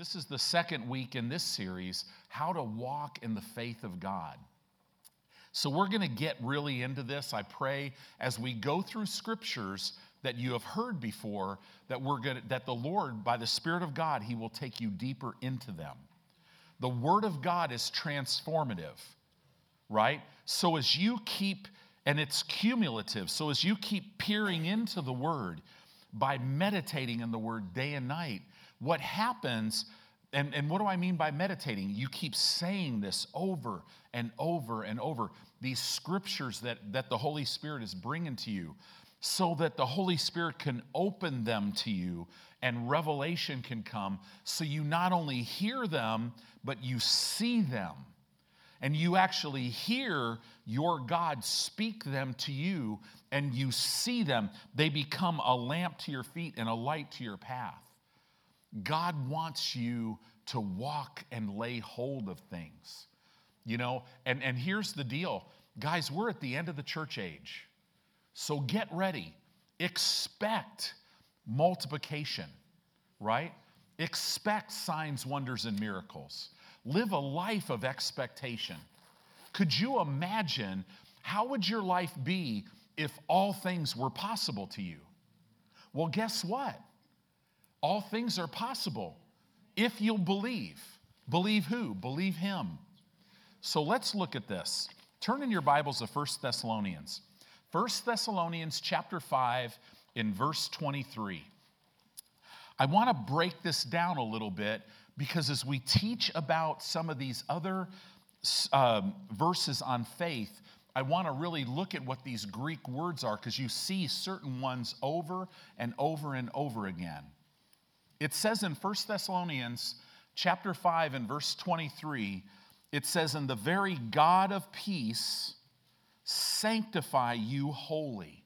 This is the second week in this series, How to Walk in the Faith of God. So, we're going to get really into this. I pray as we go through scriptures that you have heard before, that, we're going to, that the Lord, by the Spirit of God, He will take you deeper into them. The Word of God is transformative, right? So, as you keep, and it's cumulative, so as you keep peering into the Word by meditating in the Word day and night, what happens, and, and what do I mean by meditating? You keep saying this over and over and over, these scriptures that, that the Holy Spirit is bringing to you, so that the Holy Spirit can open them to you and revelation can come, so you not only hear them, but you see them. And you actually hear your God speak them to you, and you see them. They become a lamp to your feet and a light to your path. God wants you to walk and lay hold of things. You know, and, and here's the deal guys, we're at the end of the church age. So get ready. Expect multiplication, right? Expect signs, wonders, and miracles. Live a life of expectation. Could you imagine how would your life be if all things were possible to you? Well, guess what? All things are possible if you'll believe. Believe who? Believe him. So let's look at this. Turn in your Bibles to 1 Thessalonians. 1 Thessalonians chapter 5 in verse 23. I want to break this down a little bit because as we teach about some of these other um, verses on faith, I want to really look at what these Greek words are because you see certain ones over and over and over again. It says in 1 Thessalonians chapter 5 and verse 23, it says, And the very God of peace sanctify you wholly.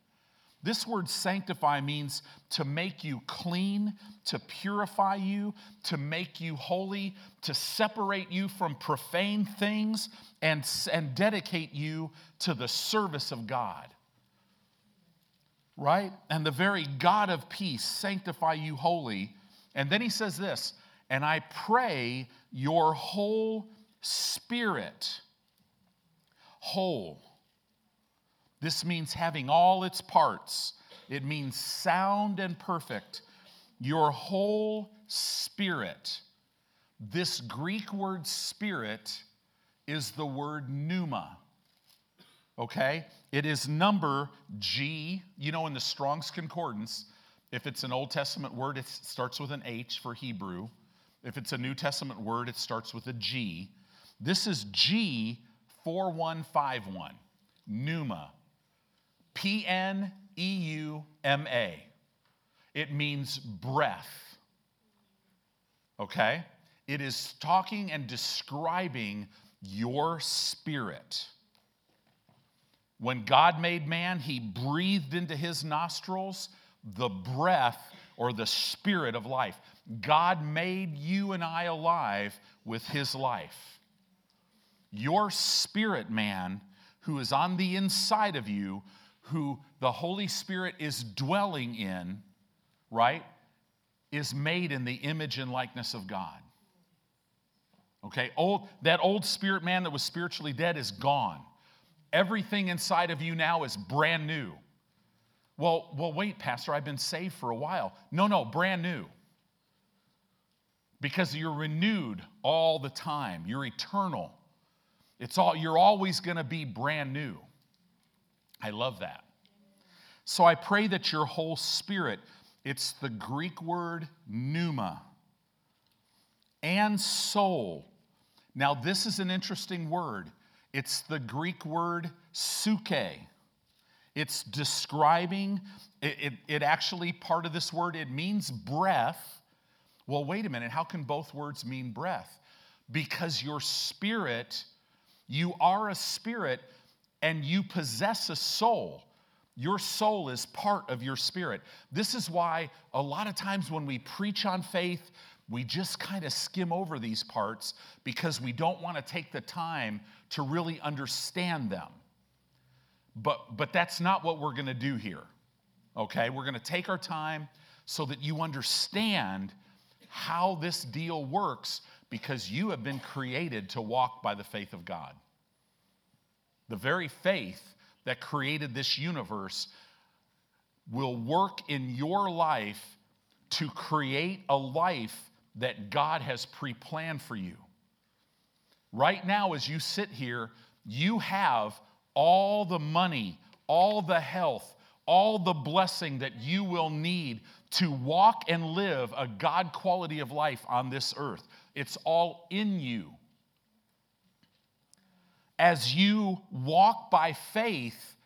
This word sanctify means to make you clean, to purify you, to make you holy, to separate you from profane things, and, and dedicate you to the service of God. Right? And the very God of peace sanctify you wholly and then he says this, and I pray your whole spirit, whole. This means having all its parts, it means sound and perfect. Your whole spirit. This Greek word spirit is the word pneuma. Okay? It is number G. You know, in the Strong's Concordance, if it's an Old Testament word, it starts with an H for Hebrew. If it's a New Testament word, it starts with a G. This is G 4151, pneuma. P N E U M A. It means breath. Okay? It is talking and describing your spirit. When God made man, he breathed into his nostrils the breath or the spirit of life. God made you and I alive with his life. Your spirit man, who is on the inside of you, who the Holy Spirit is dwelling in, right, is made in the image and likeness of God. Okay, old, that old spirit man that was spiritually dead is gone. Everything inside of you now is brand new. Well, well, wait, Pastor, I've been saved for a while. No, no, brand new. Because you're renewed all the time. You're eternal. It's all you're always going to be brand new. I love that. So I pray that your whole spirit, it's the Greek word pneuma, and soul. Now, this is an interesting word. It's the Greek word psuche. It's describing, it, it, it, actually, part of this word, it means breath. Well, wait a minute, how can both words mean breath? Because your spirit, you are a spirit and you possess a soul. Your soul is part of your spirit. This is why a lot of times when we preach on faith, we just kind of skim over these parts because we don't want to take the time to really understand them. But, but that's not what we're going to do here. Okay? We're going to take our time so that you understand how this deal works because you have been created to walk by the faith of God. The very faith that created this universe will work in your life to create a life that God has pre planned for you. Right now, as you sit here, you have all the money, all the health, all the blessing that you will need to walk and live a God quality of life on this earth. It's all in you. As you walk by faith,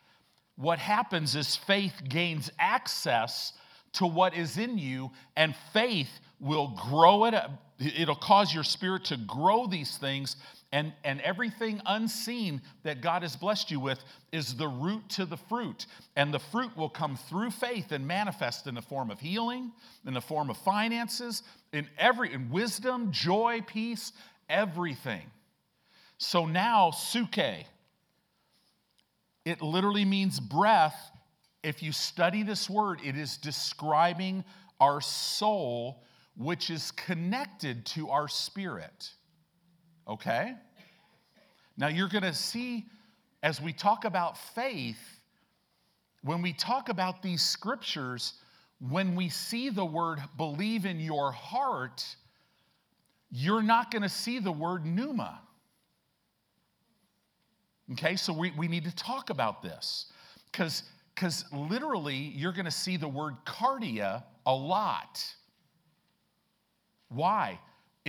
what happens is faith gains access to what is in you, and faith will grow it. up. It'll cause your spirit to grow these things, and, and everything unseen that God has blessed you with is the root to the fruit. And the fruit will come through faith and manifest in the form of healing, in the form of finances, in every in wisdom, joy, peace, everything. So now, psuche, it literally means breath. If you study this word, it is describing our soul, which is connected to our spirit. Okay? Now you're going to see as we talk about faith, when we talk about these scriptures, when we see the word believe in your heart, you're not going to see the word pneuma. Okay, so we, we need to talk about this because because literally you're going to see the word kardia a lot. Why?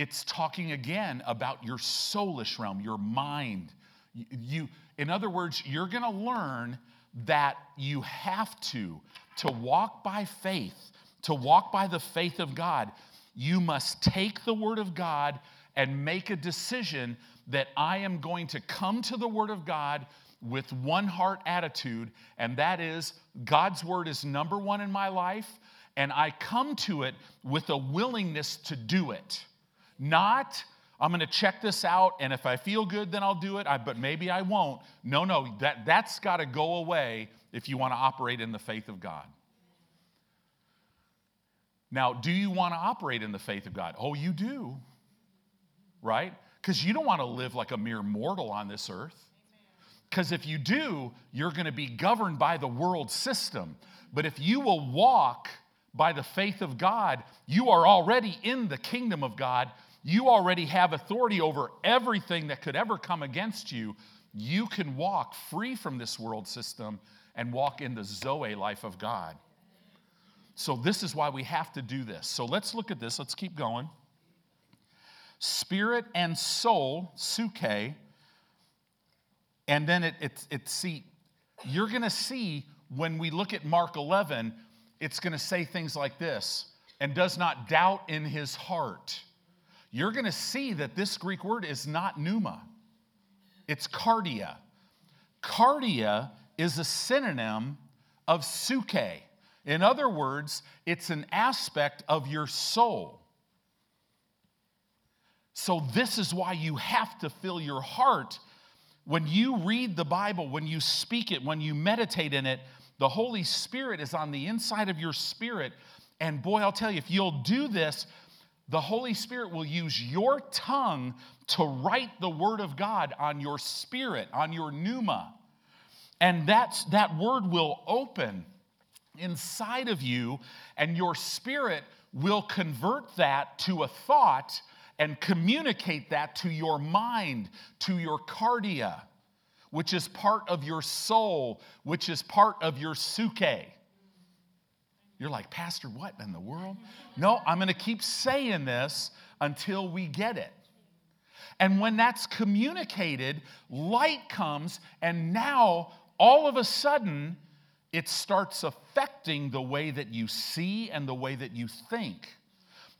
It's talking again about your soulish realm, your mind. You, in other words, you're going to learn that you have to to walk by faith, to walk by the faith of God. You must take the word of God and make a decision that I am going to come to the Word of God with one heart attitude, and that is God's Word is number one in my life, and I come to it with a willingness to do it. Not, I'm going to check this out, and if I feel good, then I'll do it, I, but maybe I won't. No, no, that, that's got to go away if you want to operate in the faith of God. Now, do you want to operate in the faith of God? Oh, you do, right? Because you don't want to live like a mere mortal on this earth. Because if you do, you're going to be governed by the world system. But if you will walk by the faith of God, you are already in the kingdom of God. You already have authority over everything that could ever come against you. You can walk free from this world system and walk in the Zoe life of God. So, this is why we have to do this. So, let's look at this. Let's keep going spirit and soul, psuche, and then it, it, it see, you're going to see when we look at Mark 11, it's going to say things like this and does not doubt in his heart. You're going to see that this Greek word is not pneuma, it's kardia. Kardia is a synonym of psuche. In other words, it's an aspect of your soul. So, this is why you have to fill your heart. When you read the Bible, when you speak it, when you meditate in it, the Holy Spirit is on the inside of your spirit. And boy, I'll tell you, if you'll do this, the Holy Spirit will use your tongue to write the Word of God on your spirit, on your pneuma. And that's, that word will open inside of you, and your spirit will convert that to a thought and communicate that to your mind, to your kardia, which is part of your soul, which is part of your psuche. You're like, Pastor, what in the world? No, I'm going to keep saying this until we get it. And when that's communicated, light comes, and now all of a sudden, it starts affecting the way that you see and the way that you think.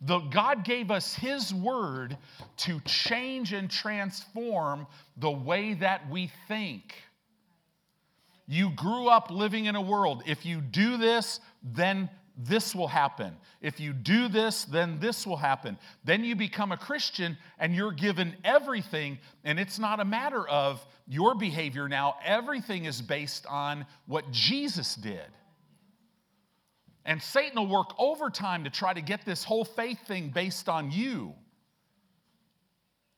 The, God gave us His word to change and transform the way that we think. You grew up living in a world. If you do this, then this will happen. If you do this, then this will happen. Then you become a Christian and you're given everything, and it's not a matter of your behavior now. Everything is based on what Jesus did. And Satan will work overtime to try to get this whole faith thing based on you.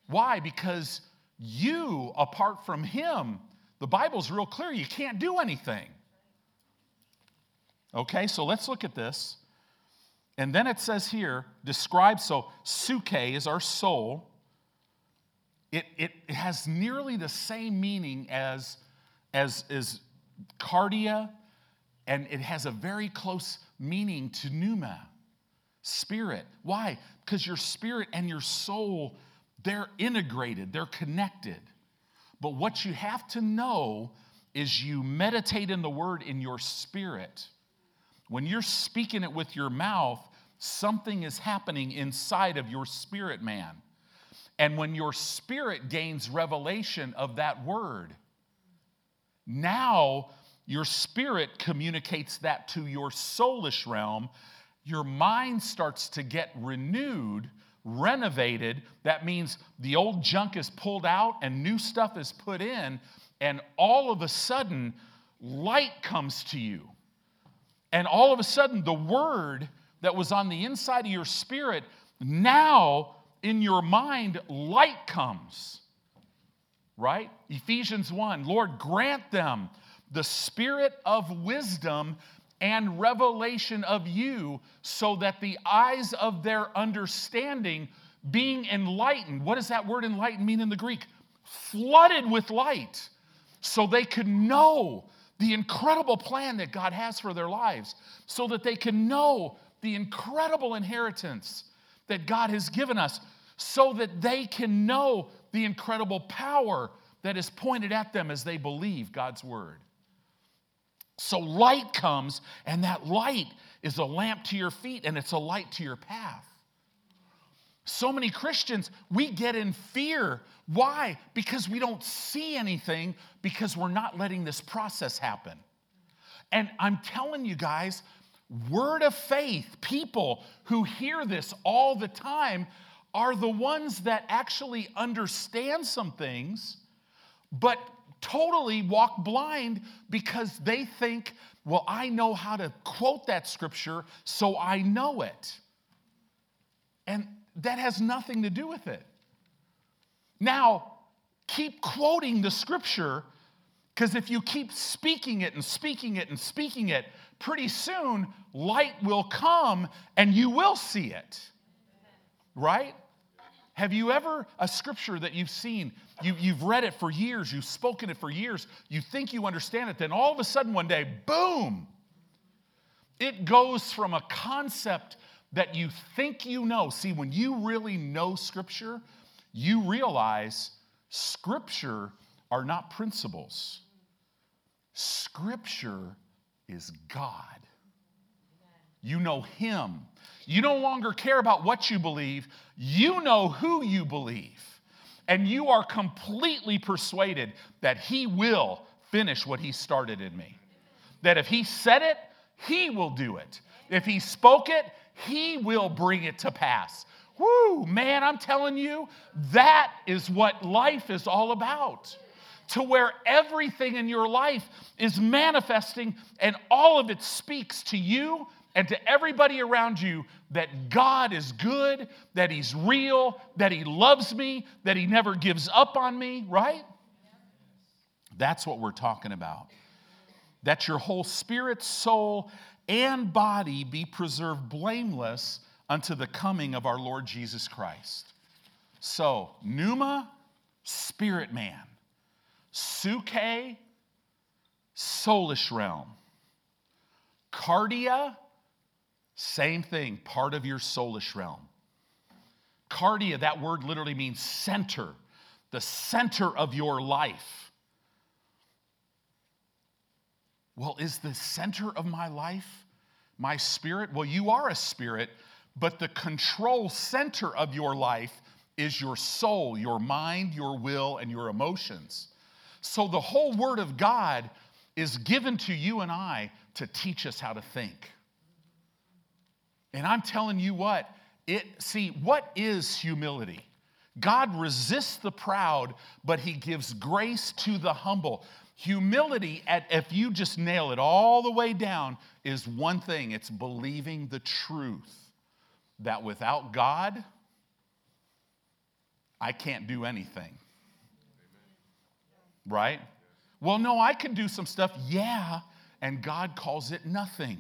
Why? Because you, apart from him, the Bible's real clear, you can't do anything. Okay, so let's look at this. And then it says here, describe so psuche is our soul. It, it, it has nearly the same meaning as, as, as kardia, and it has a very close meaning to pneuma, spirit. Why? Because your spirit and your soul, they're integrated, they're connected. But what you have to know is you meditate in the word in your spirit. When you're speaking it with your mouth, something is happening inside of your spirit man. And when your spirit gains revelation of that word, now your spirit communicates that to your soulish realm. Your mind starts to get renewed, renovated. That means the old junk is pulled out and new stuff is put in. And all of a sudden, light comes to you. And all of a sudden, the word that was on the inside of your spirit, now in your mind, light comes. Right? Ephesians 1 Lord, grant them the spirit of wisdom and revelation of you, so that the eyes of their understanding being enlightened. What does that word enlightened mean in the Greek? Flooded with light, so they could know the incredible plan that God has for their lives, so that they can know the incredible inheritance that God has given us, so that they can know the incredible power that is pointed at them as they believe God's word. So light comes, and that light is a lamp to your feet and it's a light to your path. So many Christians, we get in fear. Why? Because we don't see anything, because we're not letting this process happen. And I'm telling you guys, word of faith, people who hear this all the time, are the ones that actually understand some things, but totally walk blind because they think, well, I know how to quote that scripture, so I know it. And that has nothing to do with it. Now, keep quoting the scripture because if you keep speaking it and speaking it and speaking it, pretty soon light will come and you will see it. Right? Have you ever, a scripture that you've seen, you, you've read it for years, you've spoken it for years, you think you understand it, then all of a sudden one day, boom, it goes from a concept that you think you know. See, when you really know scripture, you realize scripture are not principles, scripture is God. You know Him. You no longer care about what you believe, you know who you believe. And you are completely persuaded that He will finish what He started in me. That if He said it, He will do it. If He spoke it, He will bring it to pass. Woo, man, I'm telling you, that is what life is all about to where everything in your life is manifesting and all of it speaks to you and to everybody around you that God is good, that He's real, that He loves me, that He never gives up on me, right? That's what we're talking about. That your whole spirit, soul, and body be preserved blameless unto the coming of our Lord Jesus Christ. So, pneuma, spirit man. Psuche, soulish realm. Kardia, same thing, part of your soulish realm. Kardia, that word literally means center, the center of your life. Well, is the center of my life my spirit? Well, you are a spirit, but the control center of your life is your soul, your mind, your will, and your emotions. So the whole Word of God is given to you and I to teach us how to think. And I'm telling you what, it see, what is humility? God resists the proud, but he gives grace to the humble. Humility, at, if you just nail it all the way down, is one thing it's believing the truth that without God, I can't do anything. Right? Well, no, I can do some stuff. Yeah, and God calls it nothing.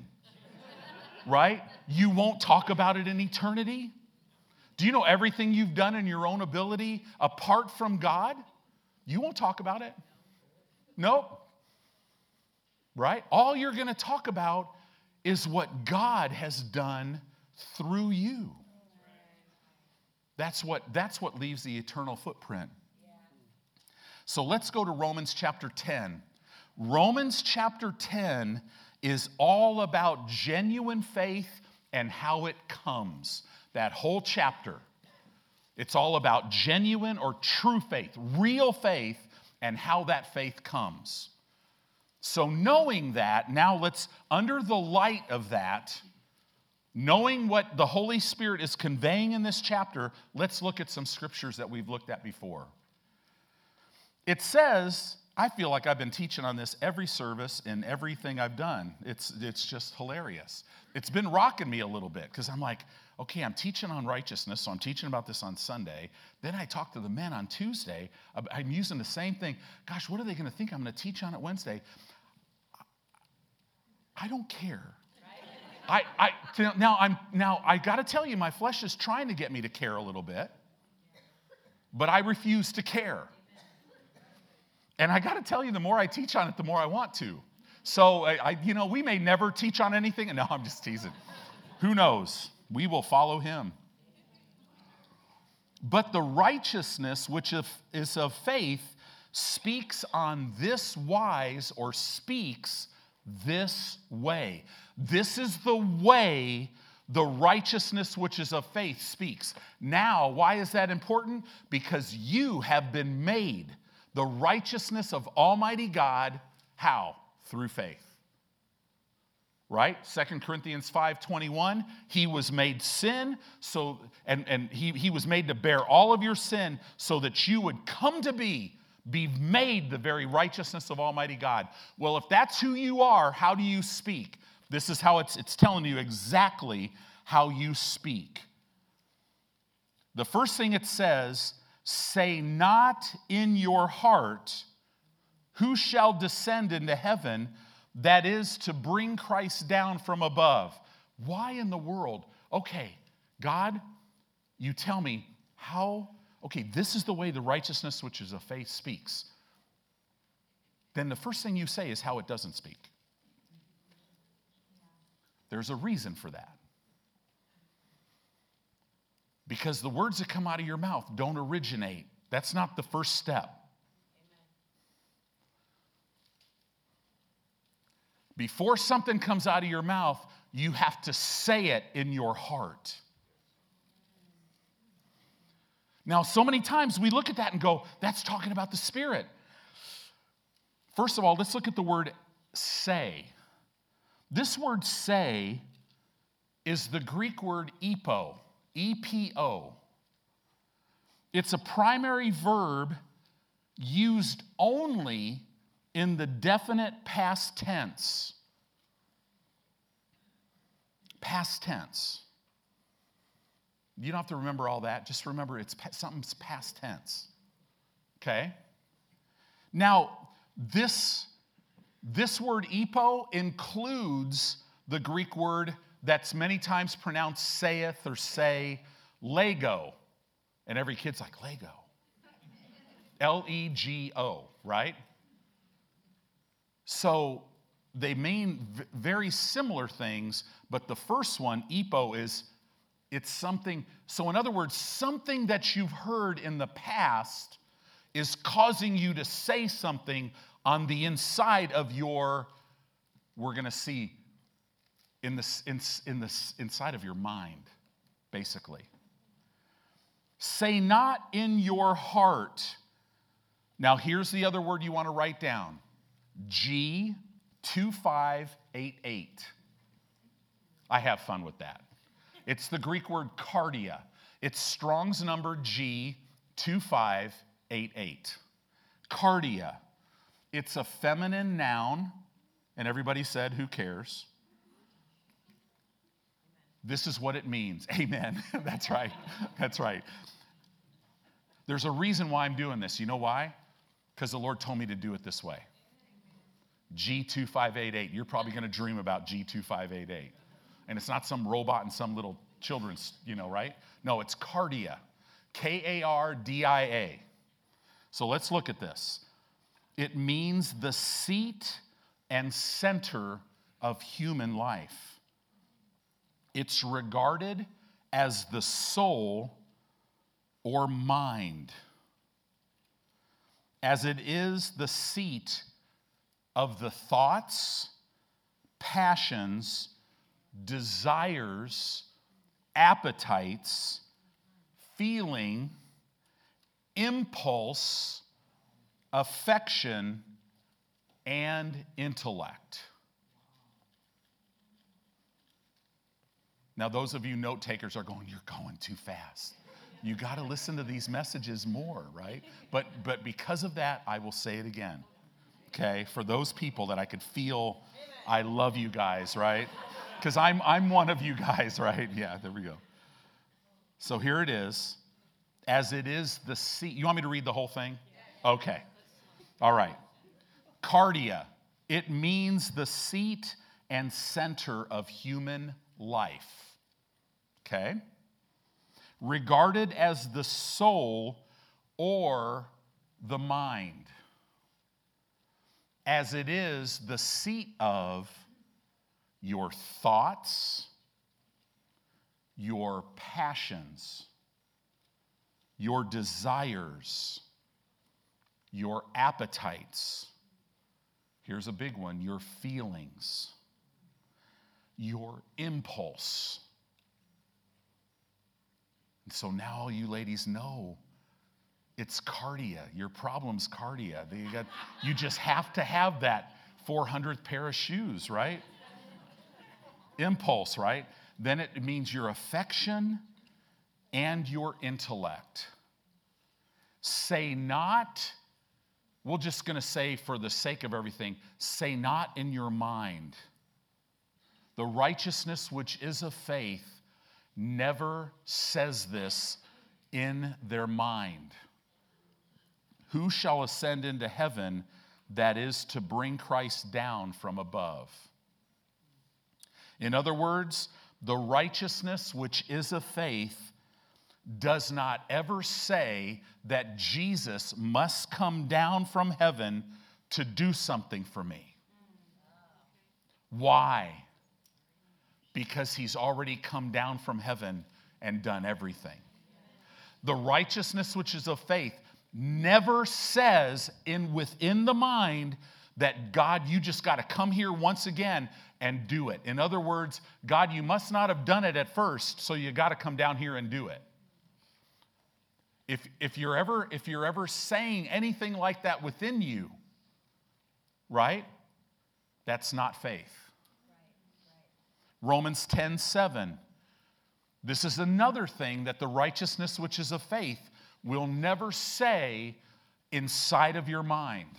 right? You won't talk about it in eternity? Do you know everything you've done in your own ability apart from God? You won't talk about it. Nope. Right? All you're going to talk about is what God has done through you. That's what, that's what leaves the eternal footprint. So let's go to Romans chapter 10. Romans chapter 10 is all about genuine faith and how it comes. That whole chapter. It's all about genuine or true faith, real faith, and how that faith comes. So, knowing that, now let's, under the light of that, knowing what the Holy Spirit is conveying in this chapter, let's look at some scriptures that we've looked at before. It says, I feel like I've been teaching on this every service and everything I've done. It's, it's just hilarious. It's been rocking me a little bit because I'm like, okay, I'm teaching on righteousness, so I'm teaching about this on Sunday. Then I talk to the men on Tuesday. I'm using the same thing. Gosh, what are they going to think I'm going to teach on it Wednesday? I don't care. I, I, now I'm now I got to tell you, my flesh is trying to get me to care a little bit, but I refuse to care. And I got to tell you, the more I teach on it, the more I want to. So, I, I, you know, we may never teach on anything. And no, I'm just teasing. Who knows? We will follow him. But the righteousness which is of faith speaks on this wise or speaks this way. This is the way the righteousness which is of faith speaks. Now, why is that important? Because you have been made the righteousness of Almighty God. How? Through faith. Right? Second Corinthians 5:21, he was made sin, so and, and he, he was made to bear all of your sin so that you would come to be, be made the very righteousness of Almighty God. Well, if that's who you are, how do you speak? This is how it's, it's telling you exactly how you speak. The first thing it says Say not in your heart, Who shall descend into heaven? That is to bring Christ down from above. Why in the world? Okay, God, you tell me how, okay, this is the way the righteousness which is of faith speaks. Then the first thing you say is how it doesn't speak. There's a reason for that. Because the words that come out of your mouth don't originate. That's not the first step. Before something comes out of your mouth, you have to say it in your heart. Now, so many times we look at that and go, that's talking about the Spirit. First of all, let's look at the word say. This word say is the Greek word epo. EPO. It's a primary verb used only in the definite past tense. Past tense. You don't have to remember all that. Just remember it's something's past tense. Okay? Now, this, this word epo includes the Greek word that's many times pronounced saith or say, Lego. And every kid's like, Lego. L E G O, right? So they mean v- very similar things, but the first one, EPO, is it's something. So, in other words, something that you've heard in the past is causing you to say something on the inside of your, we're going to see in the, in, in the, inside of your mind, basically. Say not in your heart. Now, here's the other word you want to write down G2588. I have fun with that. It's the Greek word kardia. It's Strong's number G 2588. Kardia. It's a feminine noun, and everybody said, Who cares? This is what it means. Amen. That's right. That's right. There's a reason why I'm doing this. You know why? Because the Lord told me to do it this way. G2588. You're probably going to dream about G2588. And it's not some robot in some little children's, you know, right? No, it's kardia. K A R D I A. So let's look at this. It means the seat and center of human life. It's regarded as the soul or mind, as it is the seat of the thoughts, passions, desires, appetites, feeling, impulse, affection, and intellect. Now, those of you note takers are going, You're going too fast. You got to listen to these messages more, right? But, but because of that, I will say it again. Okay? For those people that I could feel, I love you guys, right? Because I'm, I'm one of you guys, right? Yeah, there we go. So here it is. As it is the seat. You want me to read the whole thing? Okay. All right. Kardia. It means the seat and center of human life. Okay? Regarded as the soul or the mind, as it is the seat of your thoughts, your passions, your desires, your appetites. Here's a big one your feelings, your impulse. And so now all you ladies know it's kardia. Your problem's kardia. You, got, you just have to have that 400th pair of shoes, right? Impulse, right? Then it means your affection and your intellect. Say not, we're just going to say for the sake of everything, say not in your mind. The righteousness which is of faith never says this in their mind. Who shall ascend into heaven that is to bring Christ down from above? In other words, the righteousness which is of faith does not ever say that Jesus must come down from heaven to do something for me. Why? Because he's already come down from heaven and done everything. The righteousness which is of faith never says in within the mind that God, you just got to come here once again and do it. In other words, God, you must not have done it at first, so you got to come down here and do it. If, if, you're ever, if you're ever saying anything like that within you, right, that's not faith. Romans 10 7. This is another thing that the righteousness which is of faith will never say inside of your mind.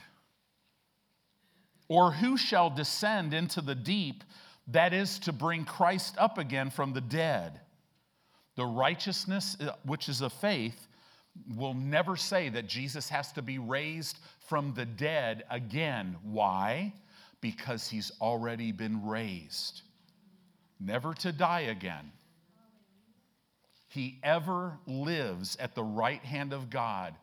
Or who shall descend into the deep, that is to bring Christ up again from the dead? The righteousness uh, which is of faith will never say that Jesus has to be raised from the dead again. Why? Because he's already been raised, never to die again. He ever lives at the right hand of God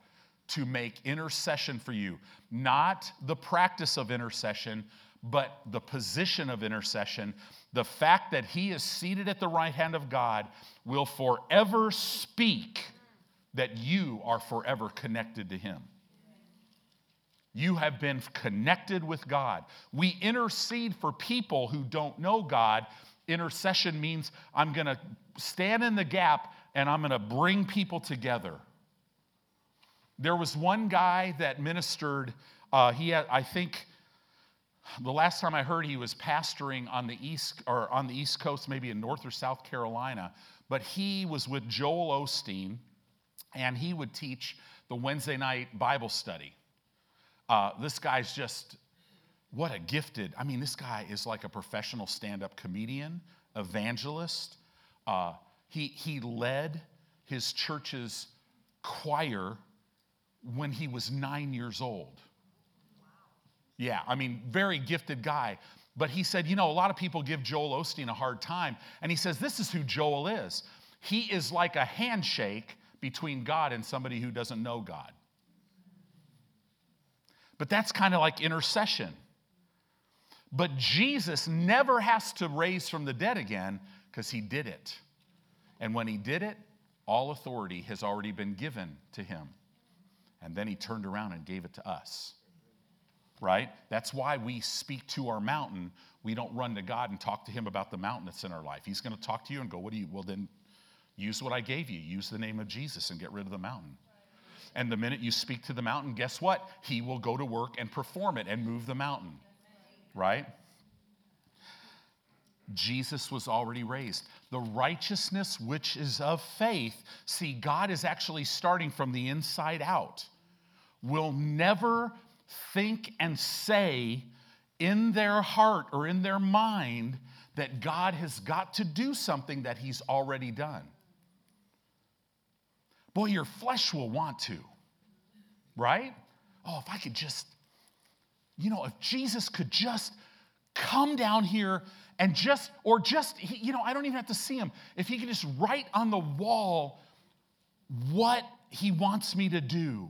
to make intercession for you. Not the practice of intercession, but the position of intercession. The fact that he is seated at the right hand of God will forever speak that you are forever connected to him. You have been connected with God. We intercede for people who don't know God. Intercession means I'm going to stand in the gap and I'm going to bring people together. There was one guy that ministered, uh, he had, I think, the last time I heard he was pastoring on the east or on the east coast, maybe in North or South Carolina, but he was with Joel Osteen, and he would teach the Wednesday night Bible study. Uh, this guy's just, what a gifted, I mean, this guy is like a professional stand up comedian, evangelist. Uh, he, he led his church's choir when he was nine years old. Yeah, I mean, very gifted guy. But he said, you know, a lot of people give Joel Osteen a hard time. And he says, this is who Joel is. He is like a handshake between God and somebody who doesn't know God. But that's kind of like intercession. But Jesus never has to raise from the dead again because he did it. And when he did it, all authority has already been given to him. And then he turned around and gave it to us. Right? That's why we speak to our mountain. We don't run to God and talk to him about the mountain that's in our life. He's going to talk to you and go, What do you? Well, then use what I gave you. Use the name of Jesus and get rid of the mountain. And the minute you speak to the mountain, guess what? He will go to work and perform it and move the mountain. Right? Jesus was already raised. The righteousness which is of faith, see, God is actually starting from the inside out, will never think and say in their heart or in their mind that God has got to do something that He's already done. Boy, your flesh will want to, right? Oh, if I could just, you know, if Jesus could just come down here and just, or just, you know, I don't even have to see him. If he could just write on the wall what he wants me to do.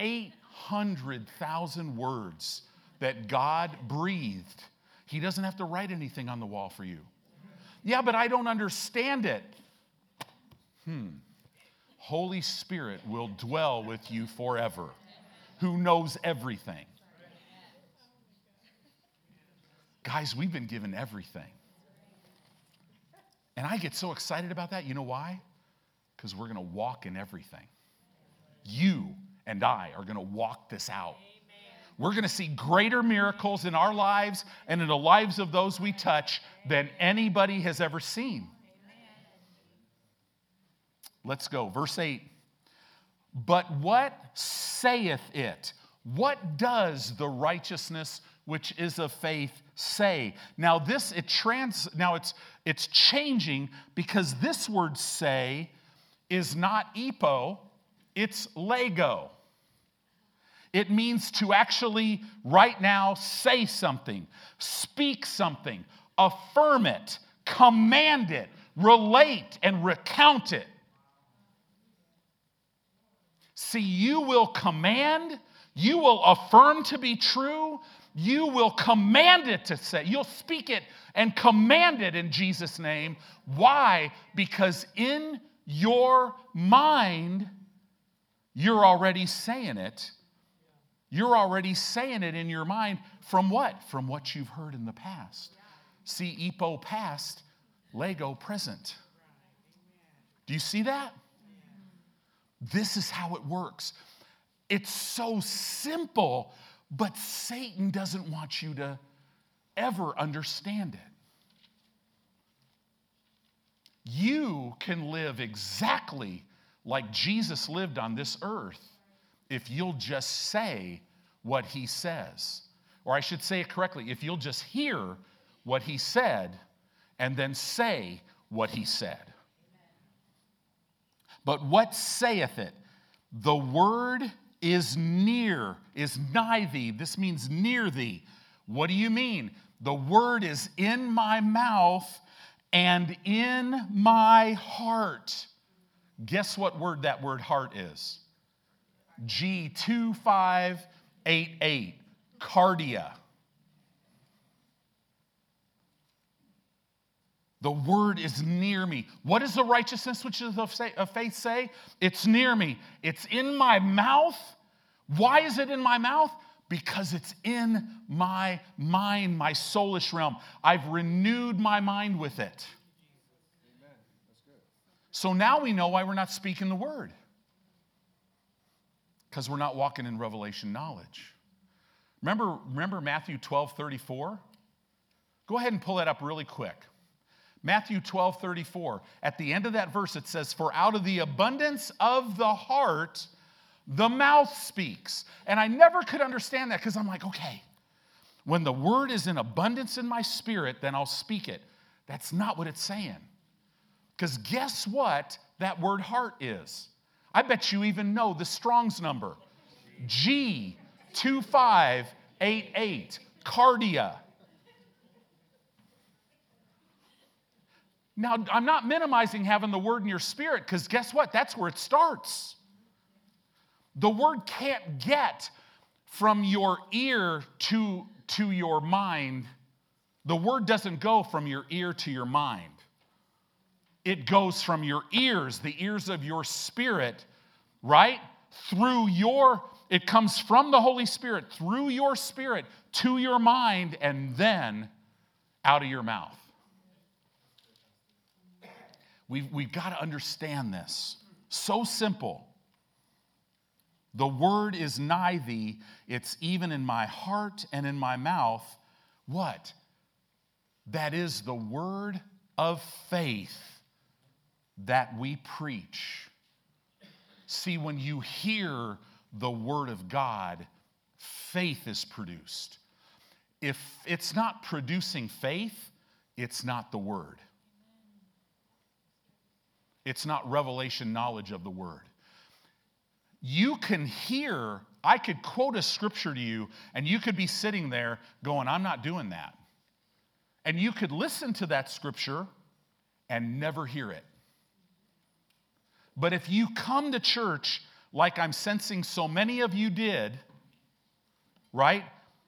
Eight hundred thousand words that God breathed. He doesn't have to write anything on the wall for you. Yeah, but I don't understand it. Hmm. Holy Spirit will dwell with you forever, who knows everything. Guys, we've been given everything. And I get so excited about that. You know why? Because we're going to walk in everything. You and I are going to walk this out we're going to see greater miracles in our lives and in the lives of those we touch than anybody has ever seen. Let's go. Verse 8. But what saith it? What does the righteousness which is of faith say? Now this it trans now it's it's changing because this word say is not epo, it's lego. It means to actually, right now, say something, speak something, affirm it, command it, relate, and recount it. See, you will command, you will affirm to be true, you will command it to say, you'll speak it and command it in Jesus' name. Why? Because in your mind, you're already saying it you're already saying it in your mind from what? From what you've heard in the past. See, EPO past, Lego present. Do you see that? This is how it works. It's so simple, but Satan doesn't want you to ever understand it. You can live exactly like Jesus lived on this earth if you'll just say what he says. Or I should say it correctly, if you'll just hear what he said and then say what he said. But what saith it? The word is near, is nigh thee. This means near thee. What do you mean? The word is in my mouth and in my heart. Guess what word that word heart is? G2588, kardia. The word is near me. What does the righteousness which is of faith say? It's near me. It's in my mouth. Why is it in my mouth? Because it's in my mind, my soulish realm. I've renewed my mind with it. So now we know why we're not speaking the word because we're not walking in revelation knowledge. Remember, remember Matthew 12 34? Go ahead and pull that up really quick. Matthew 12, 34. At the end of that verse, it says, For out of the abundance of the heart, the mouth speaks. And I never could understand that because I'm like, okay, when the word is in abundance in my spirit, then I'll speak it. That's not what it's saying. Because guess what that word heart is? I bet you even know the Strong's number G2588, kardia. Now, I'm not minimizing having the word in your spirit because guess what? That's where it starts. The word can't get from your ear to, to your mind. The word doesn't go from your ear to your mind. It goes from your ears, the ears of your spirit, right? Through your, it comes from the Holy Spirit, through your spirit to your mind, and then out of your mouth. We've, we've got to understand this. So simple. The word is nigh thee, it's even in my heart and in my mouth. What? That is the word of faith that we preach. See, when you hear the word of God, faith is produced. If it's not producing faith, it's not the word. It's not revelation knowledge of the word. You can hear, I could quote a scripture to you, and you could be sitting there going, I'm not doing that. And you could listen to that scripture and never hear it. But if you come to church like I'm sensing so many of you did, right?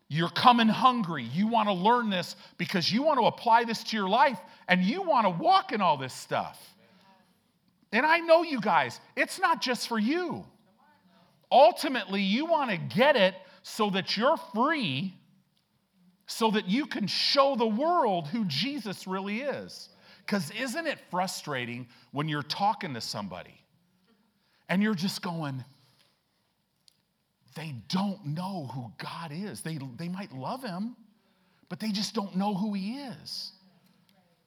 You're coming hungry. You want to learn this because you want to apply this to your life and you want to walk in all this stuff. And I know you guys, it's not just for you. Ultimately, you want to get it so that you're free, so that you can show the world who Jesus really is. Because isn't it frustrating when you're talking to somebody and you're just going, they don't know who God is. They, they might love him, but they just don't know who he is.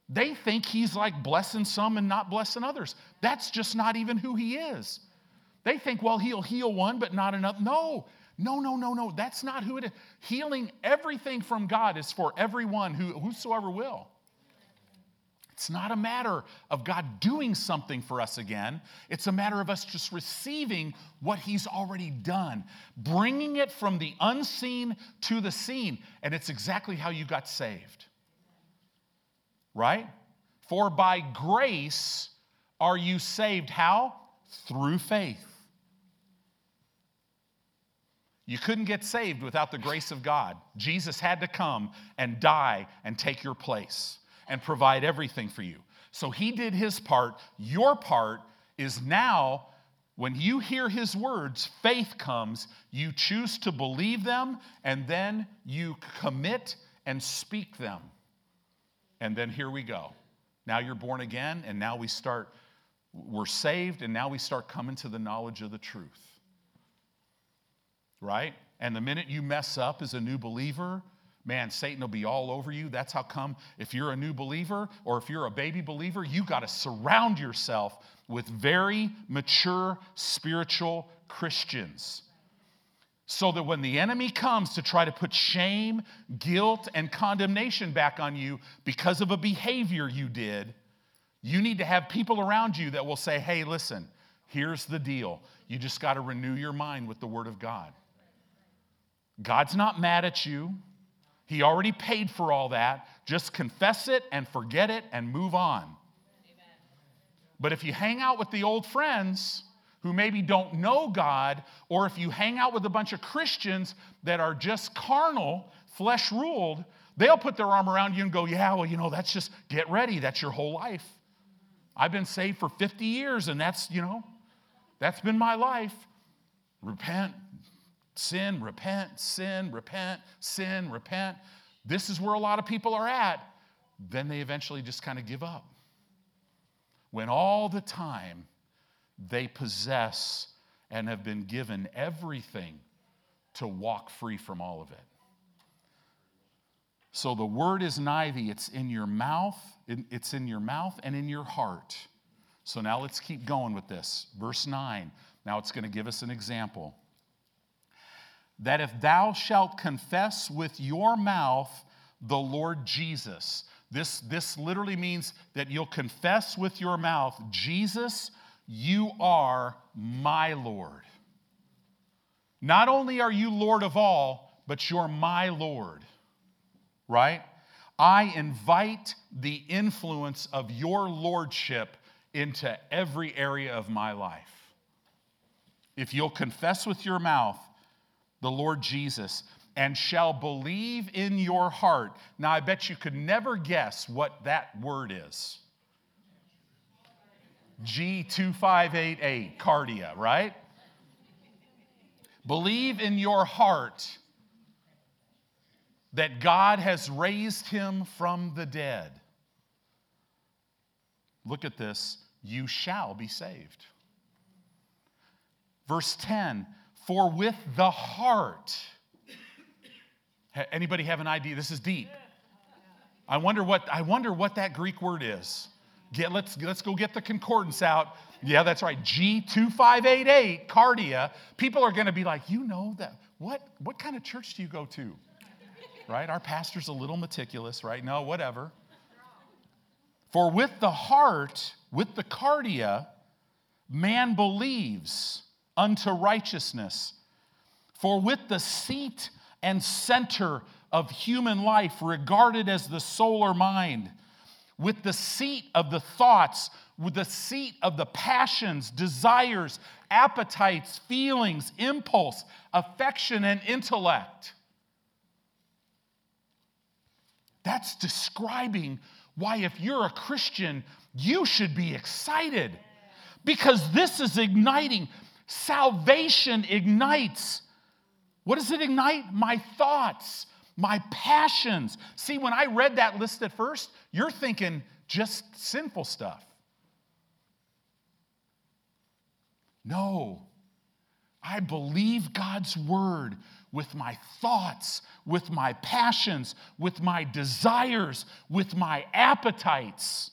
They think he's like blessing some and not blessing others. That's just not even who he is. They think, well, he'll heal one, but not enough. No, no, no, no, no. That's not who it is. Healing everything from God is for everyone who, whosoever will. It's not a matter of God doing something for us again. It's a matter of us just receiving what He's already done, bringing it from the unseen to the seen. And it's exactly how you got saved right? For by grace are you saved. How? Through faith. You couldn't get saved without the grace of God. Jesus had to come and die and take your place and provide everything for you. So he did his part. Your part is now, when you hear his words, faith comes. You choose to believe them, and then you commit and speak them. And then here we go. Now you're born again, and now we start, we're saved, and now we start coming to the knowledge of the truth. Right? And the minute you mess up as a new believer, man, Satan will be all over you. That's how come if you're a new believer or if you're a baby believer, you got to surround yourself with very mature spiritual Christians so that when the enemy comes to try to put shame, guilt, and condemnation back on you because of a behavior you did, you need to have people around you that will say, hey, listen, here's the deal. You just got to renew your mind with the Word of God. God's not mad at you. He already paid for all that. Just confess it and forget it and move on. But if you hang out with the old friends, who maybe don't know God, or if you hang out with a bunch of Christians that are just carnal, flesh ruled, they'll put their arm around you and go, Yeah, well, you know, that's just get ready. That's your whole life. I've been saved for 50 years, and that's, you know, that's been my life. Repent, sin, repent, sin, repent, sin, repent. This is where a lot of people are at. Then they eventually just kind of give up. When all the time they possess and have been given everything to walk free from all of it. So the word is nigh thee, it's in your mouth, it's in your mouth and in your heart. So now let's keep going with this. Verse 9. Now it's going to give us an example. That if thou shalt confess with your mouth the Lord Jesus, this, this literally means that you'll confess with your mouth, Jesus, you are my Lord. Not only are you Lord of all, but you're my Lord, right? I invite the influence of your lordship into every area of my life. If you'll confess with your mouth the Lord Jesus and shall believe in your heart. Now, I bet you could never guess what that word is. G2588, kardia, right? Believe in your heart that God has raised him from the dead. Look at this you shall be saved. Verse 10 For with the heart, anybody have an idea? This is deep. I wonder what, I wonder what that Greek word is. Get, let's, let's go get the concordance out. Yeah, that's right. G2588, kardia. People are going to be like, you know that. What, what kind of church do you go to? Right? Our pastor's a little meticulous, right? No, whatever. For with the heart, with the kardia, man believes unto righteousness. For with the seat and center of human life, regarded as the soul or mind, with the seat of the thoughts, with the seat of the passions, desires, appetites, feelings, impulse, affection, and intellect. That's describing why, if you're a Christian, you should be excited because this is igniting. Salvation ignites. What does it ignite? My thoughts, my passions. See, when I read that list at first, you're thinking just sinful stuff. No, I believe God's word with my thoughts, with my passions, with my desires, with my appetites,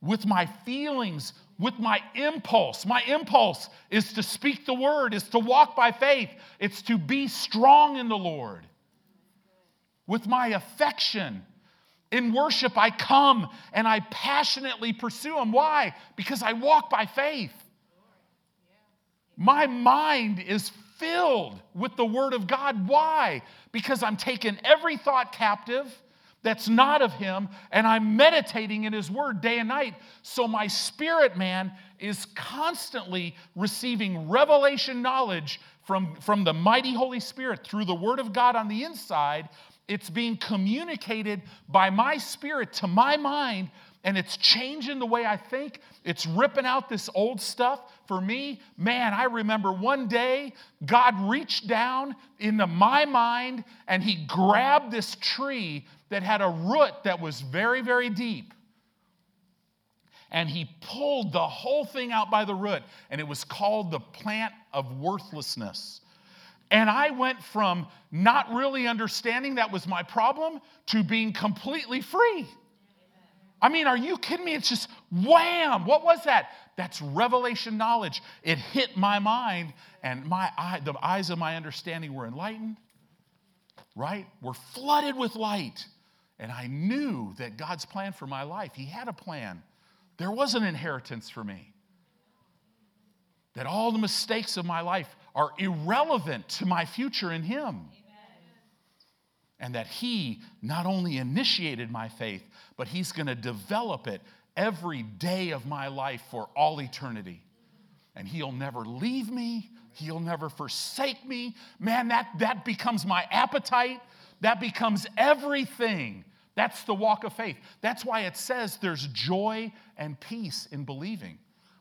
with my feelings, with my impulse. My impulse is to speak the word, is to walk by faith, it's to be strong in the Lord. With my affection, in worship, I come and I passionately pursue Him. Why? Because I walk by faith. My mind is filled with the Word of God. Why? Because I'm taking every thought captive that's not of Him and I'm meditating in His Word day and night. So my spirit man is constantly receiving revelation knowledge from, from the mighty Holy Spirit through the Word of God on the inside. It's being communicated by my spirit to my mind and it's changing the way I think. It's ripping out this old stuff. For me, man, I remember one day God reached down into my mind and He grabbed this tree that had a root that was very, very deep. And He pulled the whole thing out by the root, and it was called the plant of worthlessness. And I went from not really understanding that was my problem to being completely free. I mean, are you kidding me? It's just wham. What was that? That's revelation knowledge. It hit my mind, and my eye, the eyes of my understanding were enlightened, right? Were flooded with light. And I knew that God's plan for my life, He had a plan. There was an inheritance for me. That all the mistakes of my life are irrelevant to my future in Him and that He not only initiated my faith, but He's going to develop it every day of my life for all eternity. And He'll never leave me, He'll never forsake me. Man, that, that becomes my appetite, that becomes everything. That's the walk of faith. That's why it says there's joy and peace in believing.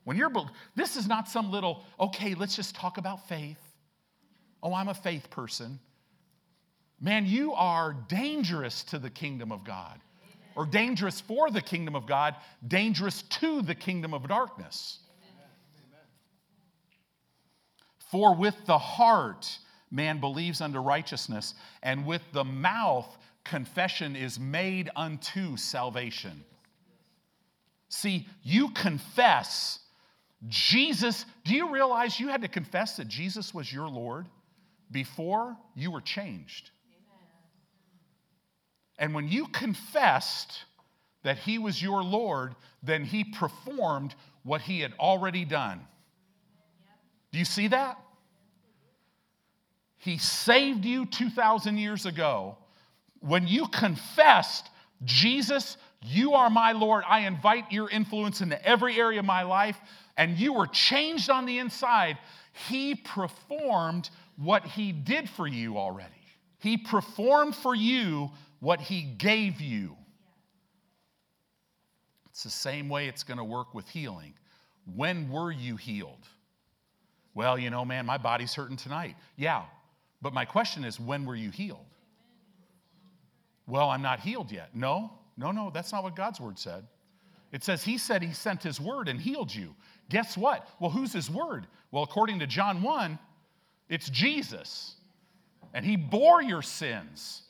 When you're, this is not some little, okay, let's just talk about faith. Oh, I'm a faith person. Man, you are dangerous to the kingdom of God, or dangerous for the kingdom of God, dangerous to the kingdom of darkness. For with the heart man believes unto righteousness, and with the mouth confession is made unto salvation. See, you confess Jesus. Do you realize you had to confess that Jesus was your Lord before you were changed? And when you confessed that He was your Lord, then He performed what He had already done. Do you see that? He saved you 2,000 years ago. When you confessed, Jesus, you are my Lord, I invite your influence into every area of my life, and you were changed on the inside, He performed what He did for you already. He performed for you what He gave you. It's the same way it's going to work with healing. When were you healed? Well, you know, man, my body's hurting tonight. Yeah, but my question is, when were you healed? Well, I'm not healed yet. No, no, no, that's not what God's word said. It says He said He sent His word and healed you. Guess what? Well, who's His word? Well, according to John 1, it's Jesus. And He bore your sins,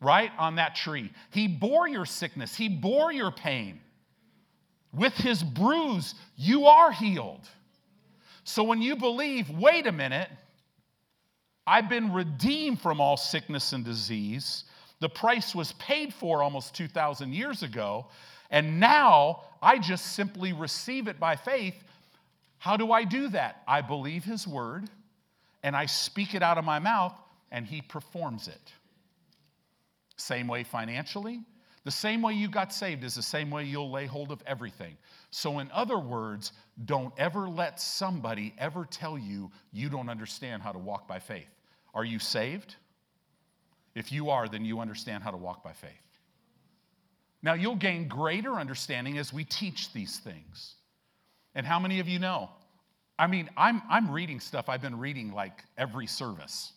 right, on that tree. He bore your sickness, He bore your pain. With His bruise, you are healed. So when you believe, wait a minute, I've been redeemed from all sickness and disease. The price was paid for almost 2,000 years ago. And now I just simply receive it by faith. How do I do that? I believe His word and I speak it out of my mouth and He performs it. Same way financially. The same way you got saved is the same way you'll lay hold of everything. So, in other words, don't ever let somebody ever tell you you don't understand how to walk by faith. Are you saved? If you are, then you understand how to walk by faith. Now, you'll gain greater understanding as we teach these things. And how many of you know? I mean, I'm, I'm reading stuff I've been reading like every service.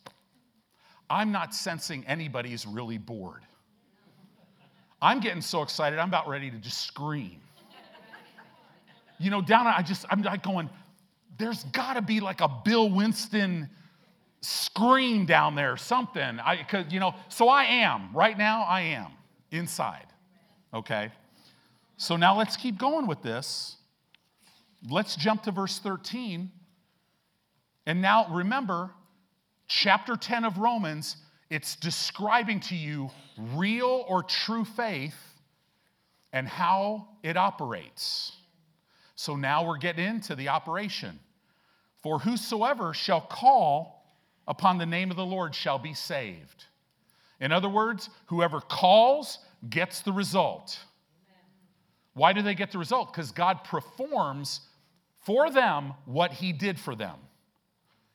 I'm not sensing anybody's really bored. I'm getting so excited, I'm about ready to just scream. You know, down, I just, I'm like going, there's gotta be like a Bill Winston scream down there, something. I, cause, you know, so I am, right now, I am inside. Okay? So now let's keep going with this. Let's jump to verse 13. And now remember, chapter 10 of Romans, it's describing to you real or true faith and how it operates. So now we're getting into the operation. For whosoever shall call upon the name of the Lord shall be saved. In other words, whoever calls gets the result. Why do they get the result? Because God performs for them what He did for them.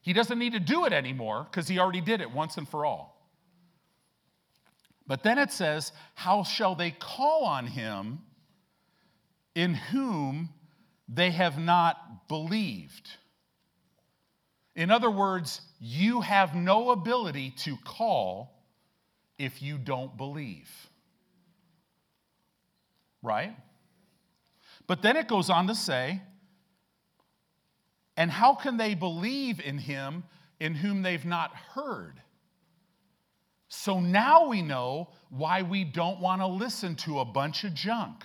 He doesn't need to do it anymore because He already did it once and for all. But then it says, How shall they call on Him in whom they have not believed? In other words, you have no ability to call if you don't believe. Right? But then it goes on to say, and how can they believe in him in whom they've not heard? So now we know why we don't want to listen to a bunch of junk.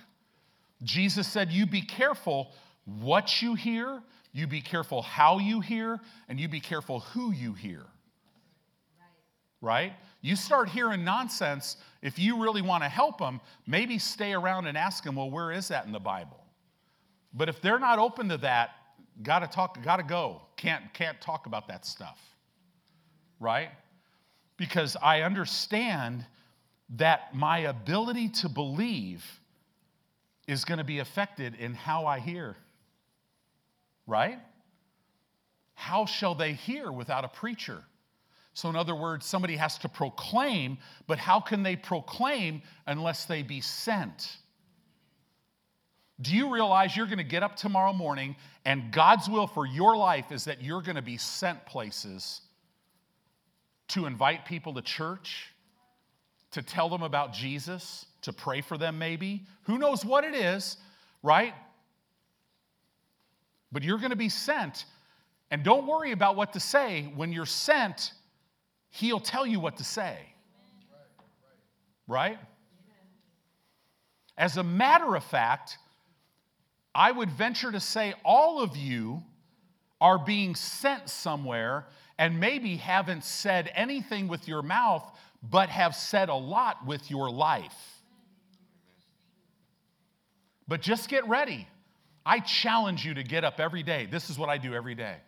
Jesus said, You be careful what you hear you be careful how you hear, and you be careful who you hear. Right? You start hearing nonsense, if you really want to help them, maybe stay around and ask them, well, where is that in the Bible? But if they're not open to that, gotta talk, gotta go. Can't, can't talk about that stuff. Right? Because I understand that my ability to believe is going to be affected in how I hear right? How shall they hear without a preacher? So, in other words, somebody has to proclaim, but how can they proclaim unless they be sent? Do you realize you're going to get up tomorrow morning and God's will for your life is that you're going to be sent places to invite people to church, to tell them about Jesus, to pray for them maybe? Who knows what it is, right? But you're going to be sent. And don't worry about what to say. When you're sent, He'll tell you what to say. right? As a matter of fact, I would venture to say all of you are being sent somewhere and maybe haven't said anything with your mouth, but have said a lot with your life. But just get ready. I challenge you to get up every day. This is what I do every day.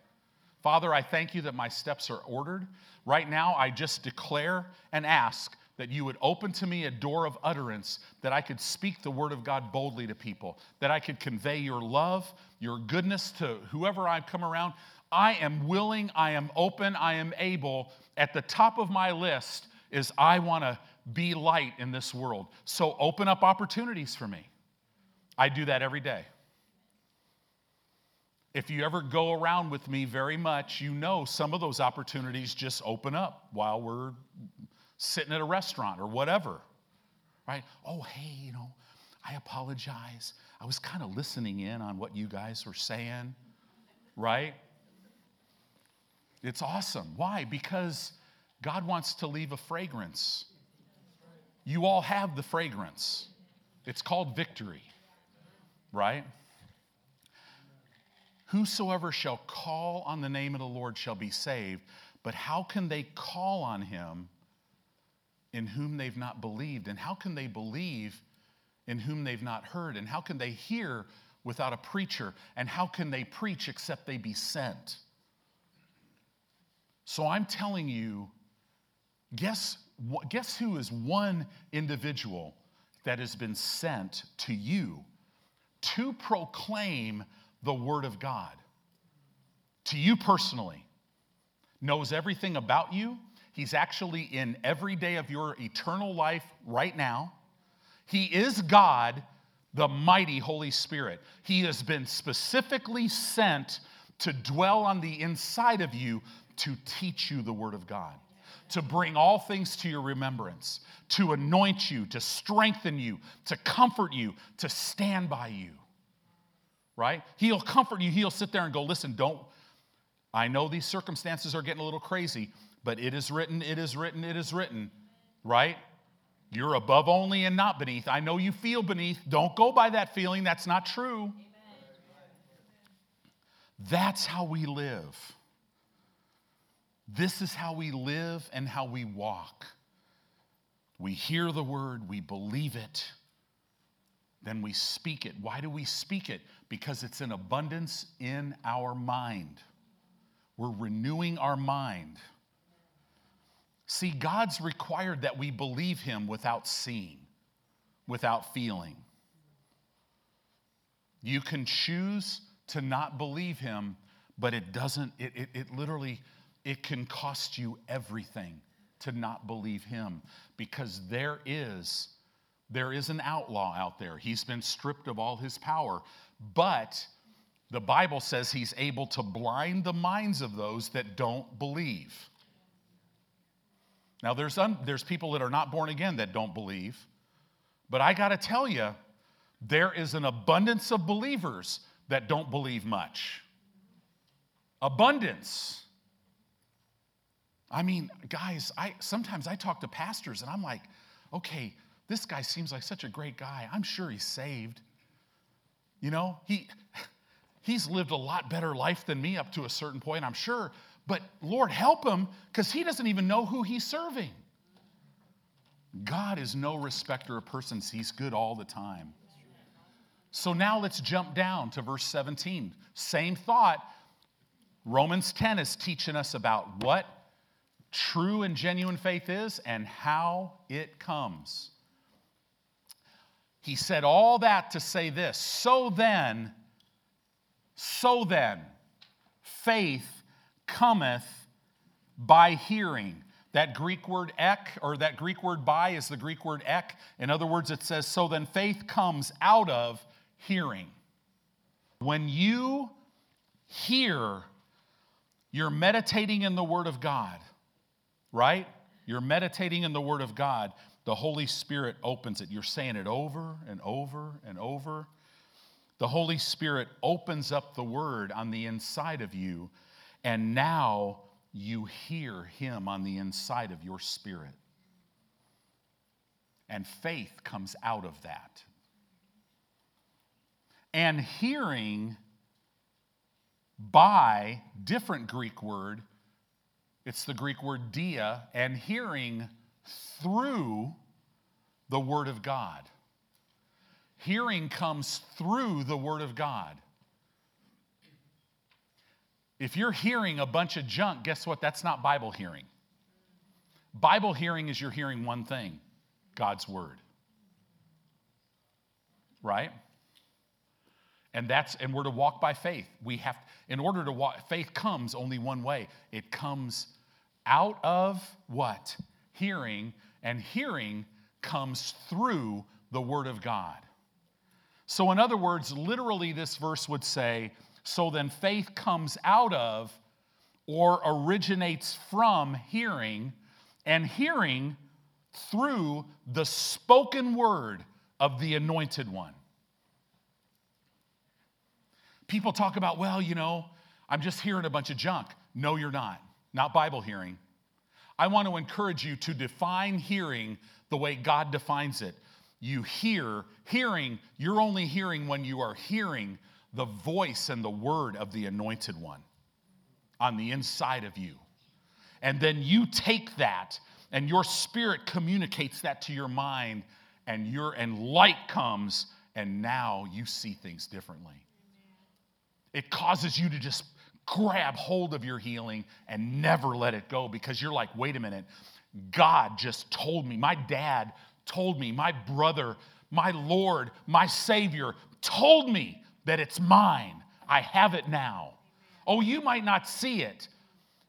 Father, I thank you that my steps are ordered. Right now, I just declare and ask that you would open to me a door of utterance, that I could speak the word of God boldly to people, that I could convey your love, your goodness to whoever I come around. I am willing, I am open, I am able. At the top of my list is I want to be light in this world. So open up opportunities for me. I do that every day. If you ever go around with me very much, you know some of those opportunities just open up while we're sitting at a restaurant or whatever. Right? Oh, hey, you know, I apologize. I was kind of listening in on what you guys were saying. Right? It's awesome. Why? Because God wants to leave a fragrance. You all have the fragrance. It's called victory right? Whosoever shall call on the name of the Lord shall be saved. But how can they call on him in whom they've not believed? And how can they believe in whom they've not heard? And how can they hear without a preacher? And how can they preach except they be sent? So I'm telling you, guess, guess who is one individual that has been sent to you to proclaim the Word of God to you personally, knows everything about you. He's actually in every day of your eternal life right now. He is God, the mighty Holy Spirit. He has been specifically sent to dwell on the inside of you to teach you the Word of God, to bring all things to your remembrance, to anoint you, to strengthen you, to comfort you, to stand by you right? He'll comfort you. He'll sit there and go, listen, don't, I know these circumstances are getting a little crazy, but it is written, it is written, it is written, right? You're above only and not beneath. I know you feel beneath. Don't go by that feeling. That's not true. Amen. That's how we live. This is how we live and how we walk. We hear the word, we believe it, then we speak it. Why do we speak it? Because it's in abundance in our mind. We're renewing our mind. See, God's required that we believe Him without seeing, without feeling. You can choose to not believe Him, but it doesn't, it, it, it literally, it can cost you everything to not believe Him because there is there is an outlaw out there. He's been stripped of all his power. But the Bible says he's able to blind the minds of those that don't believe. Now, there's, un, there's people that are not born again that don't believe. But I got to tell you, there is an abundance of believers that don't believe much. Abundance. I mean, guys, I sometimes I talk to pastors and I'm like, okay, this guy seems like such a great guy. I'm sure he's saved. You know, he, he's lived a lot better life than me up to a certain point, I'm sure. But Lord, help him because he doesn't even know who he's serving. God is no respecter of persons, he's good all the time. So now let's jump down to verse 17. Same thought. Romans 10 is teaching us about what true and genuine faith is and how it comes. He said all that to say this. So then, so then, faith cometh by hearing. That Greek word ek, or that Greek word by, is the Greek word ek. In other words, it says, so then faith comes out of hearing. When you hear, you're meditating in the Word of God, right? You're meditating in the Word of God the Holy Spirit opens it. You're saying it over and over and over. The Holy Spirit opens up the word on the inside of you, and now you hear Him on the inside of your spirit. and faith comes out of that. And hearing by different Greek word, it's the Greek word dia, and hearing through the Word of God. Hearing comes through the Word of God. If you're hearing a bunch of junk, guess what? That's not Bible hearing. Bible hearing is you're hearing one thing God's Word. Right? And that's and we're to walk by faith. We have in order to walk faith comes only one way. It comes out of what? Hearing and hearing comes through the word of God. So in other words, literally this verse would say, so then faith comes out of or originates from hearing and hearing through the spoken word of the anointed one. People talk about, well, you know, I'm just hearing a bunch of junk. No, you're not. Not Bible hearing. I want to encourage you to define hearing the way God defines it. You hear, hearing, you're only hearing when you are hearing the voice and the word of the anointed one on the inside of you. And then you take that and your spirit communicates that to your mind and your and light comes and now you see things differently. It causes you to just grab hold of your healing and never let it go because you're like, wait a minute, God just told me, my dad told me, my brother, my Lord, my Savior told me that it's mine. I have it now. Oh, you might not see it,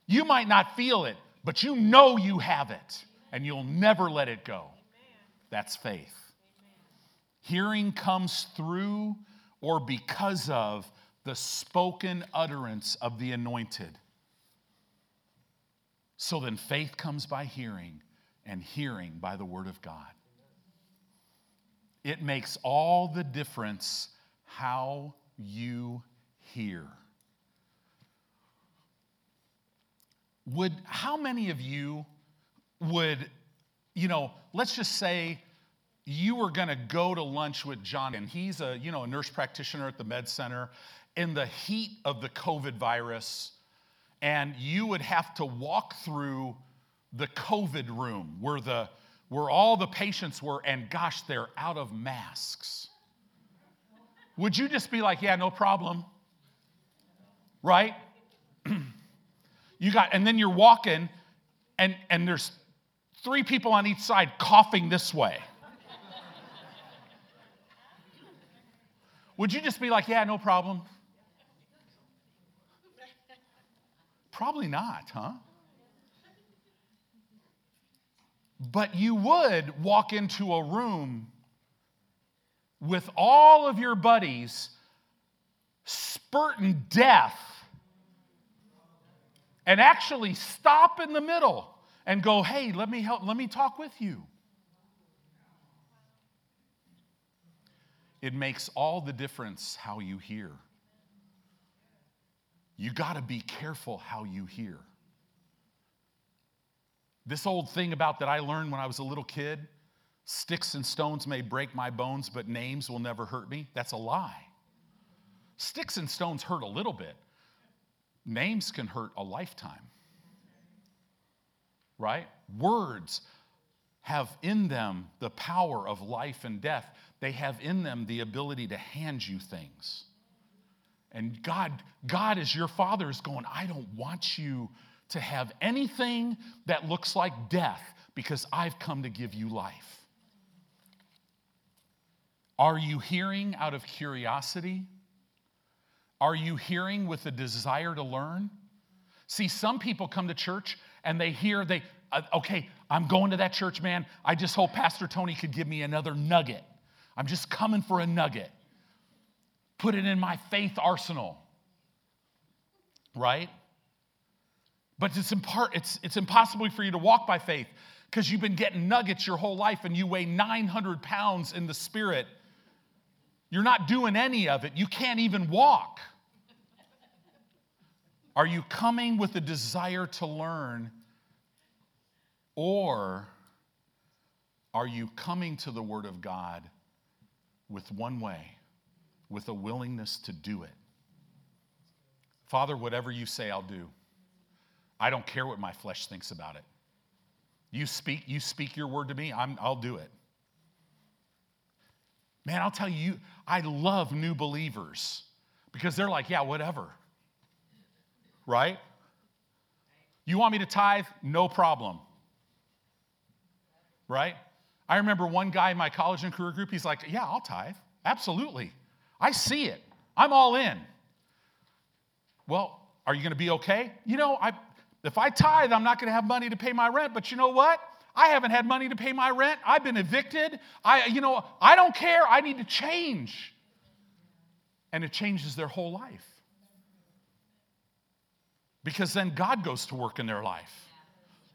you might not feel it, but you know you have it and you'll never let it go. That's faith. Hearing comes through or because of the spoken utterance of the anointed. So then faith comes by hearing, and hearing by the word of God. It makes all the difference how you hear. Would how many of you would, you know, let's just say you were going to go to lunch with John and he's a, you know, a nurse practitioner at the med center in the heat of the COVID virus, and you would have to walk through the COVID room where, the, where all the patients were, and gosh, they're out of masks. Would you just be like, yeah, no problem? Right? you got, and then you're walking, and, and there's three people on each side coughing this way. Would you just be like, yeah, no problem? Probably not, huh? But you would walk into a room with all of your buddies spurting death and actually stop in the middle and go, hey, let me help, let me talk with you. It makes all the difference how you hear you got to be careful how you hear. This old thing about that I learned when I was a little kid sticks and stones may break my bones, but names will never hurt me. That's a lie. Sticks and stones hurt a little bit, names can hurt a lifetime. Right? Words have in them the power of life and death, they have in them the ability to hand you things. And God, God as your father is going, I don't want you to have anything that looks like death because I've come to give you life. Are you hearing out of curiosity? Are you hearing with a desire to learn? See, some people come to church and they hear, they, uh, okay, I'm going to that church, man. I just hope Pastor Tony could give me another nugget. I'm just coming for a nugget put it in my faith arsenal. Right? But it's, it's, it's impossible for you to walk by faith because you've been getting nuggets your whole life and you weigh 900 pounds in the spirit. You're not doing any of it. You can't even walk. Are you coming with a desire to learn? Or Are you coming to the Word of God with one way, with a willingness to do it? Father, whatever you say, I'll do. I don't care what my flesh thinks about it. You speak, you speak your word to me, I'm, I'll do it. Man, I'll tell you, I love new believers because they're like, yeah, whatever. Right? You want me to tithe? No problem. Right? I remember one guy in my college and career group, he's like, yeah, I'll tithe. Absolutely. I see it. I'm all in. Well, are you going to be okay? You know, I, if I tithe, I'm not going to have money to pay my rent, but you know what? I haven't had money to pay my rent. I've been evicted. I, you know, I don't care. I need to change. And it changes their whole life. Because then God goes to work in their life.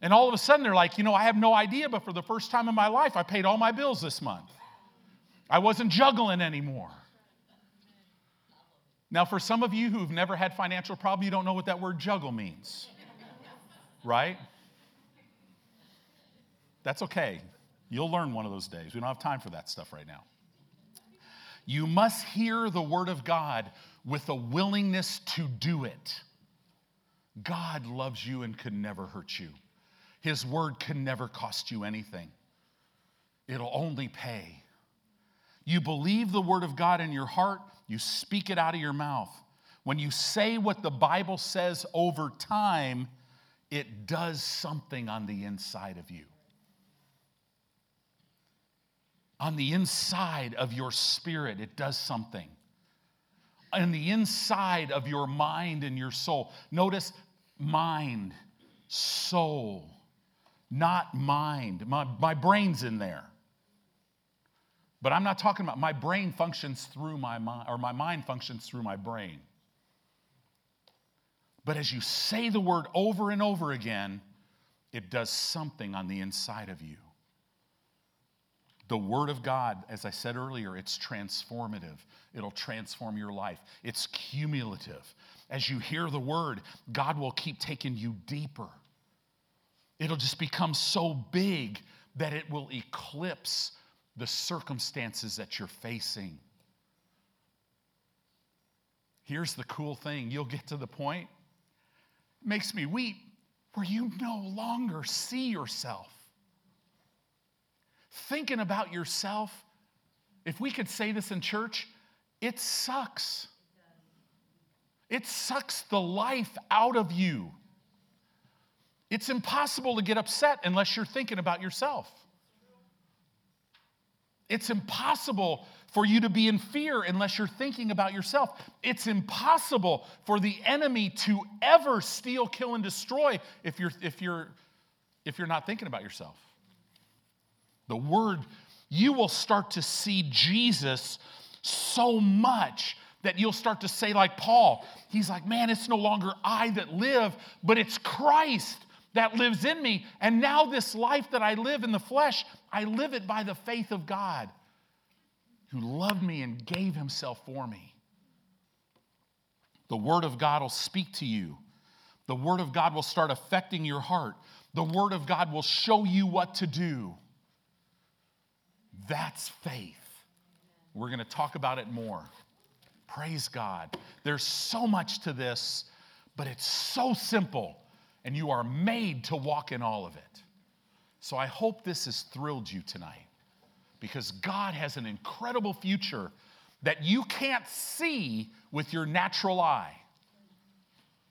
And all of a sudden they're like, you know, I have no idea, but for the first time in my life, I paid all my bills this month. I wasn't juggling anymore. Now, for some of you who've never had financial problem, you don't know what that word juggle means. Right? That's okay. You'll learn one of those days. We don't have time for that stuff right now. You must hear the word of God with a willingness to do it. God loves you and could never hurt you. His word can never cost you anything, it'll only pay. You believe the word of God in your heart, you speak it out of your mouth. When you say what the Bible says over time, it does something on the inside of you. On the inside of your spirit, it does something. On the inside of your mind and your soul. Notice mind, soul, not mind. My, my brain's in there. But I'm not talking about my brain functions through my mind, or my mind functions through my brain. But as you say the word over and over again, it does something on the inside of you. The Word of God, as I said earlier, it's transformative. It'll transform your life. It's cumulative. As you hear the Word, God will keep taking you deeper. It'll just become so big that it will eclipse the circumstances that you're facing. Here's the cool thing you'll get to the point, makes me weep, where you no longer see yourself. Thinking about yourself, if we could say this in church, it sucks. It sucks the life out of you. It's impossible to get upset unless you're thinking about yourself. It's impossible for you to be in fear unless you're thinking about yourself. It's impossible for the enemy to ever steal, kill, and destroy if you're, if you're, if you're not thinking about yourself. The word, you will start to see Jesus so much that you'll start to say, like Paul, he's like, man, it's no longer I that live, but it's Christ that lives in me. And now, this life that I live in the flesh, I live it by the faith of God who loved me and gave himself for me. The Word of God will speak to you. The Word of God will start affecting your heart. The Word of God will show you what to do. That's faith. We're going to talk about it more. Praise God. There's so much to this, but it's so simple and you are made to walk in all of it. So I hope this has thrilled you tonight because God has an incredible future that you can't see with your natural eye.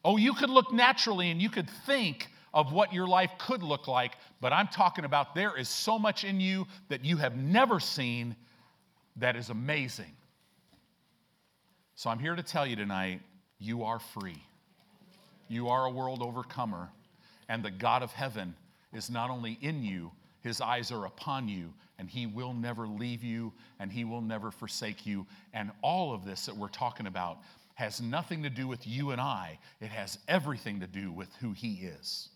Oh, you could look naturally and you could think of what your life could look like, but I'm talking about there is so much in you that you have never seen that is amazing. So I'm here to tell you tonight you are free. You are a world overcomer, and the God of heaven is not only in you, his eyes are upon you, and he will never leave you, and he will never forsake you. And all of this that we're talking about has nothing to do with you and I, it has everything to do with who he is.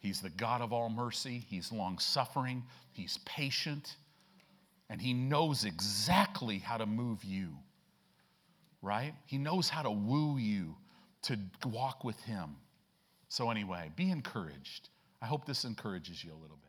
He's the God of all mercy, he's long suffering, he's patient, and he knows exactly how to move you, right? He knows how to woo you to walk with Him. So, anyway, be encouraged. I hope this encourages you a little bit.